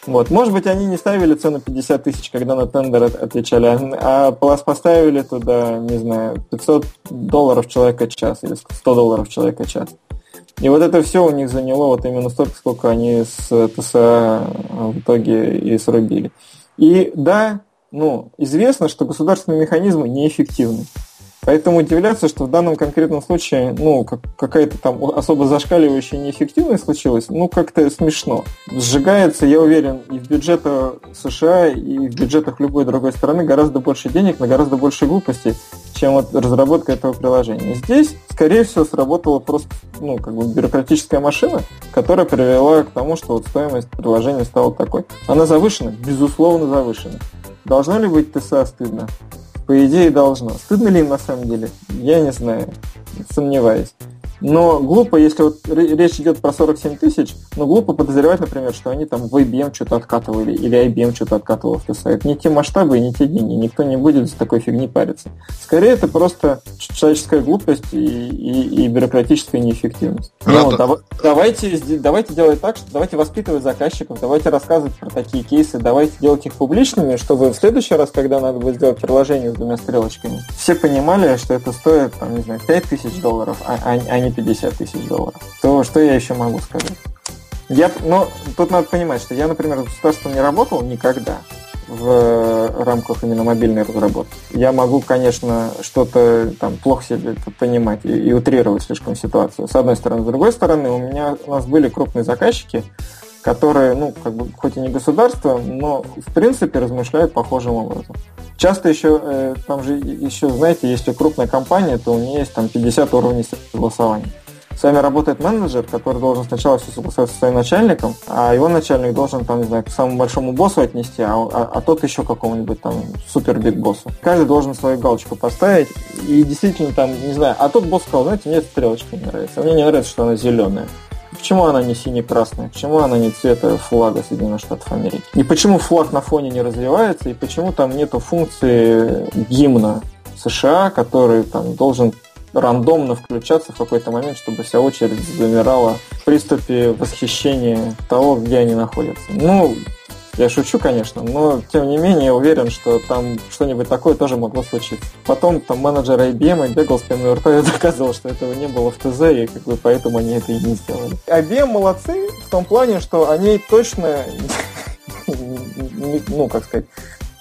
Вот. Может быть, они не ставили цену 50 тысяч, когда на тендер отвечали, а поставили туда, не знаю, 500 долларов человека час или 100 долларов человека час. И вот это все у них заняло вот именно столько, сколько они с ТСА в итоге и срубили. И да, ну, известно, что государственные механизмы неэффективны. Поэтому удивляться, что в данном конкретном случае, ну, как, какая-то там особо зашкаливающая неэффективность случилась, ну, как-то смешно. Сжигается, я уверен, и в бюджетах США, и в бюджетах любой другой страны гораздо больше денег на гораздо больше глупостей, чем вот разработка этого приложения. Здесь скорее всего, сработала просто ну, как бы бюрократическая машина, которая привела к тому, что вот стоимость приложения стала такой. Она завышена? Безусловно, завышена. Должно ли быть ТСА стыдно? По идее, должно. Стыдно ли им на самом деле? Я не знаю. Сомневаюсь. Но глупо, если вот речь идет про 47 тысяч, но глупо подозревать, например, что они там в IBM что-то откатывали или IBM что-то откатывал в ТСА. Это не те масштабы и не те деньги. Никто не будет за такой фигни париться. Скорее, это просто человеческая глупость и, и, и бюрократическая неэффективность. Но давай, давайте, давайте делать так, что давайте воспитывать заказчиков, давайте рассказывать про такие кейсы, давайте делать их публичными, чтобы в следующий раз, когда надо будет сделать приложение с двумя стрелочками, все понимали, что это стоит, там, не знаю, 5 тысяч долларов, а, а, а не 50 тысяч долларов. То что я еще могу сказать? Я, но тут надо понимать, что я, например, в государстве не работал никогда в рамках именно мобильной разработки. Я могу, конечно, что-то там плохо себе понимать и, и утрировать слишком ситуацию. С одной стороны. С другой стороны, у меня у нас были крупные заказчики, которые, ну, как бы, хоть и не государство, но в принципе размышляют похожим образом. Часто еще, э, там же еще, знаете, если крупная компания, то у нее есть там 50 уровней согласования. С вами работает менеджер, который должен сначала все согласовать со своим начальником, а его начальник должен, там, не знаю, к самому большому боссу отнести, а, а, а тот еще какому-нибудь там супер биг боссу. Каждый должен свою галочку поставить, и действительно там, не знаю, а тот босс сказал, знаете, мне эта стрелочка не нравится, мне не нравится, что она зеленая. Почему она не сине-красная? Почему она не цвета флага Соединенных Штатов Америки? И почему флаг на фоне не развивается? И почему там нету функции гимна США, который там должен рандомно включаться в какой-то момент, чтобы вся очередь замирала в приступе восхищения того, где они находятся. Ну, я шучу, конечно, но тем не менее уверен, что там что-нибудь такое тоже могло случиться. Потом там менеджер IBM бегал с пеной рта и доказывал, что этого не было в ТЗ, и как бы поэтому они это и не сделали. IBM молодцы в том плане, что они точно, ну, как сказать,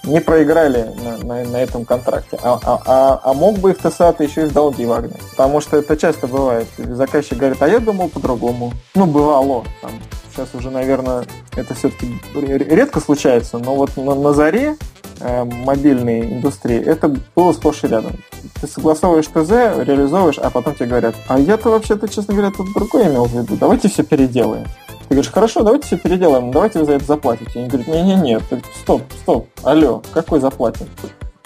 не проиграли на, на, на этом контракте. А, а, а, а мог бы их ТСАТ еще и в долги вагнать. Потому что это часто бывает. Заказчик говорит, а я думал по-другому. Ну, бывало. Там, сейчас уже, наверное, это все-таки редко случается, но вот на, на заре э, мобильной индустрии это было сплошь и рядом. Ты согласовываешь ТЗ, реализовываешь, а потом тебе говорят, а я-то вообще-то, честно говоря, тут другое имел в виду, давайте все переделаем. Ты говоришь, хорошо, давайте все переделаем, давайте вы за это заплатите. Они говорят, не-не-не, стоп, стоп, алло, какой заплатим?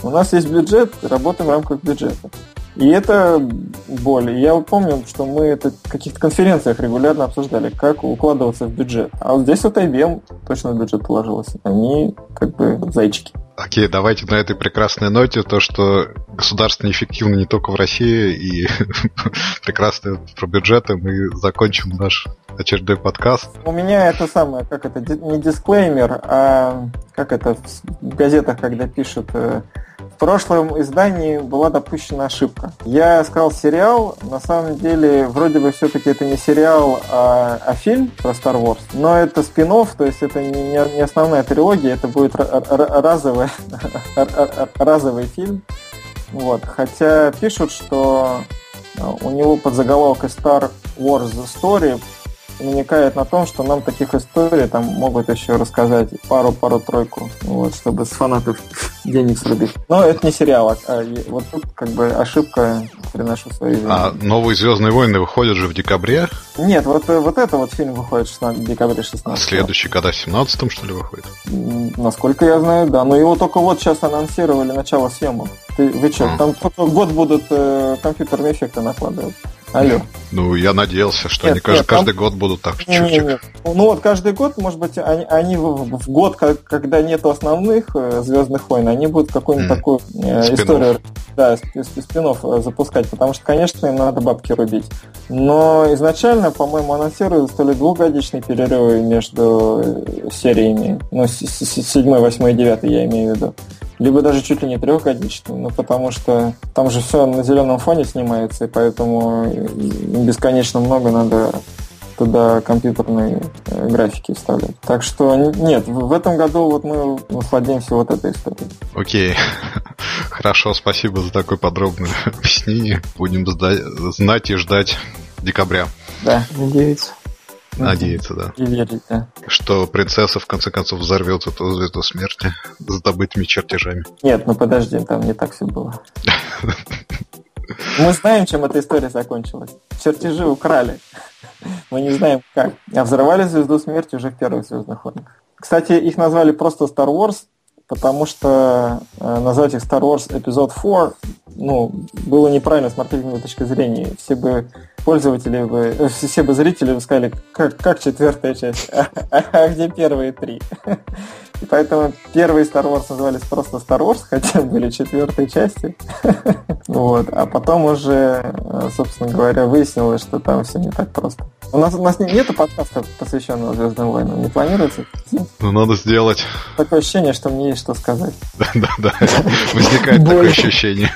У нас есть бюджет, работаем в рамках бюджета. И это боль. Я помню, что мы это в каких-то конференциях регулярно обсуждали, как укладываться в бюджет. А вот здесь вот IBM точно в бюджет положилась. Они как бы зайчики. Окей, давайте на этой прекрасной ноте, то, что государство неэффективно не только в России, и прекрасно про бюджеты, мы закончим наш очередной подкаст. У меня это самое, как это, не дисклеймер, а как это в газетах, когда пишут э, в прошлом издании была допущена ошибка. Я сказал сериал, на самом деле вроде бы все-таки это не сериал, а, а фильм про Star Wars, но это спин то есть это не, не основная трилогия, это будет разовый, разовый фильм. Вот. Хотя пишут, что а, у него под заголовкой Star Wars Story намекает на том, что нам таких историй там могут еще рассказать пару-пару-тройку, вот, чтобы с фанатов денег срубить. Но это не сериал, а, а вот тут как бы ошибка приношу свои А новые Звездные войны выходят же в декабре? Нет, вот, э, вот это вот фильм выходит 16, в декабре 16. А следующий когда, в 17 что ли, выходит? Насколько я знаю, да. Но его только вот сейчас анонсировали начало съемок. Ты, вы что, а. там только год будут э, компьютерные эффекты накладывать. Алло. Ну, я надеялся, что нет, они каждый, нет, каждый там... год будут так чик-чик. Ну вот каждый год, может быть, они, они в, в год, как, когда нет основных э, Звездных войн, они будут какую-нибудь mm. такую э, историю да, спинов э, запускать, потому что, конечно, им надо бабки рубить. Но изначально, по-моему, анонсировали то ли двухгодичные перерывы между э, сериями, ну, седьмой, восьмой и девятый я имею в виду либо даже чуть ли не трехгодичный, ну потому что там же все на зеленом фоне снимается, и поэтому бесконечно много надо туда компьютерные э, графики вставлять. Так что нет, в этом году вот мы насладимся вот этой историей. Окей. Хорошо, спасибо за такое подробное объяснение. Будем знать и ждать декабря. Да, надеюсь. Надеяться, да. И верить, да. Что принцесса в конце концов взорвет эту звезду смерти с добытыми чертежами. Нет, ну подожди, там не так все было. Мы знаем, чем эта история закончилась. Чертежи украли. Мы не знаем как. А взорвали Звезду Смерти уже в первых Звездных войнах. Кстати, их назвали просто Star Wars, потому что э, назвать их Star Wars эпизод 4 ну, было неправильно с маркетинговой точки зрения. Все бы пользователи бы, э, все бы зрители бы сказали, как, как четвертая часть, а, а где первые три? И поэтому первые Star Wars назывались просто Star Wars, хотя были четвертые части. Вот. А потом уже, э, собственно говоря, выяснилось, что там все не так просто. У нас, у нас нету подкаста, посвященного Звездным войнам. Не планируется? Ну, надо сделать. Такое ощущение, что мне есть что сказать. Да-да-да. Возникает такое ощущение.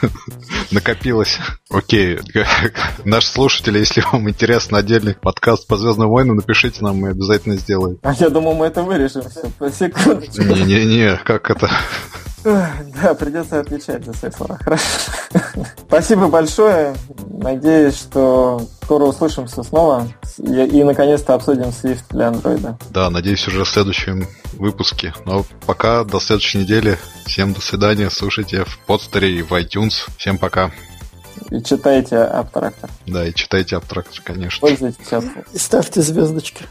Накопилось. Окей. Наши слушатели, если вам интересен отдельный подкаст по Звездным войнам, напишите нам, мы обязательно сделаем. А я думал, мы это вырежем секундочку. Не-не-не, как это? Да, придется отвечать за свои слова. Хорошо. Спасибо большое. Надеюсь, что скоро услышимся снова и, и наконец-то обсудим Swift для андроида. Да, надеюсь, уже в следующем выпуске. Но пока до следующей недели. Всем до свидания. Слушайте в подстере и в iTunes. Всем пока. И читайте Абтрактор. Да, и читайте Абтрактор, конечно. Пользуйтесь. И ставьте звездочки.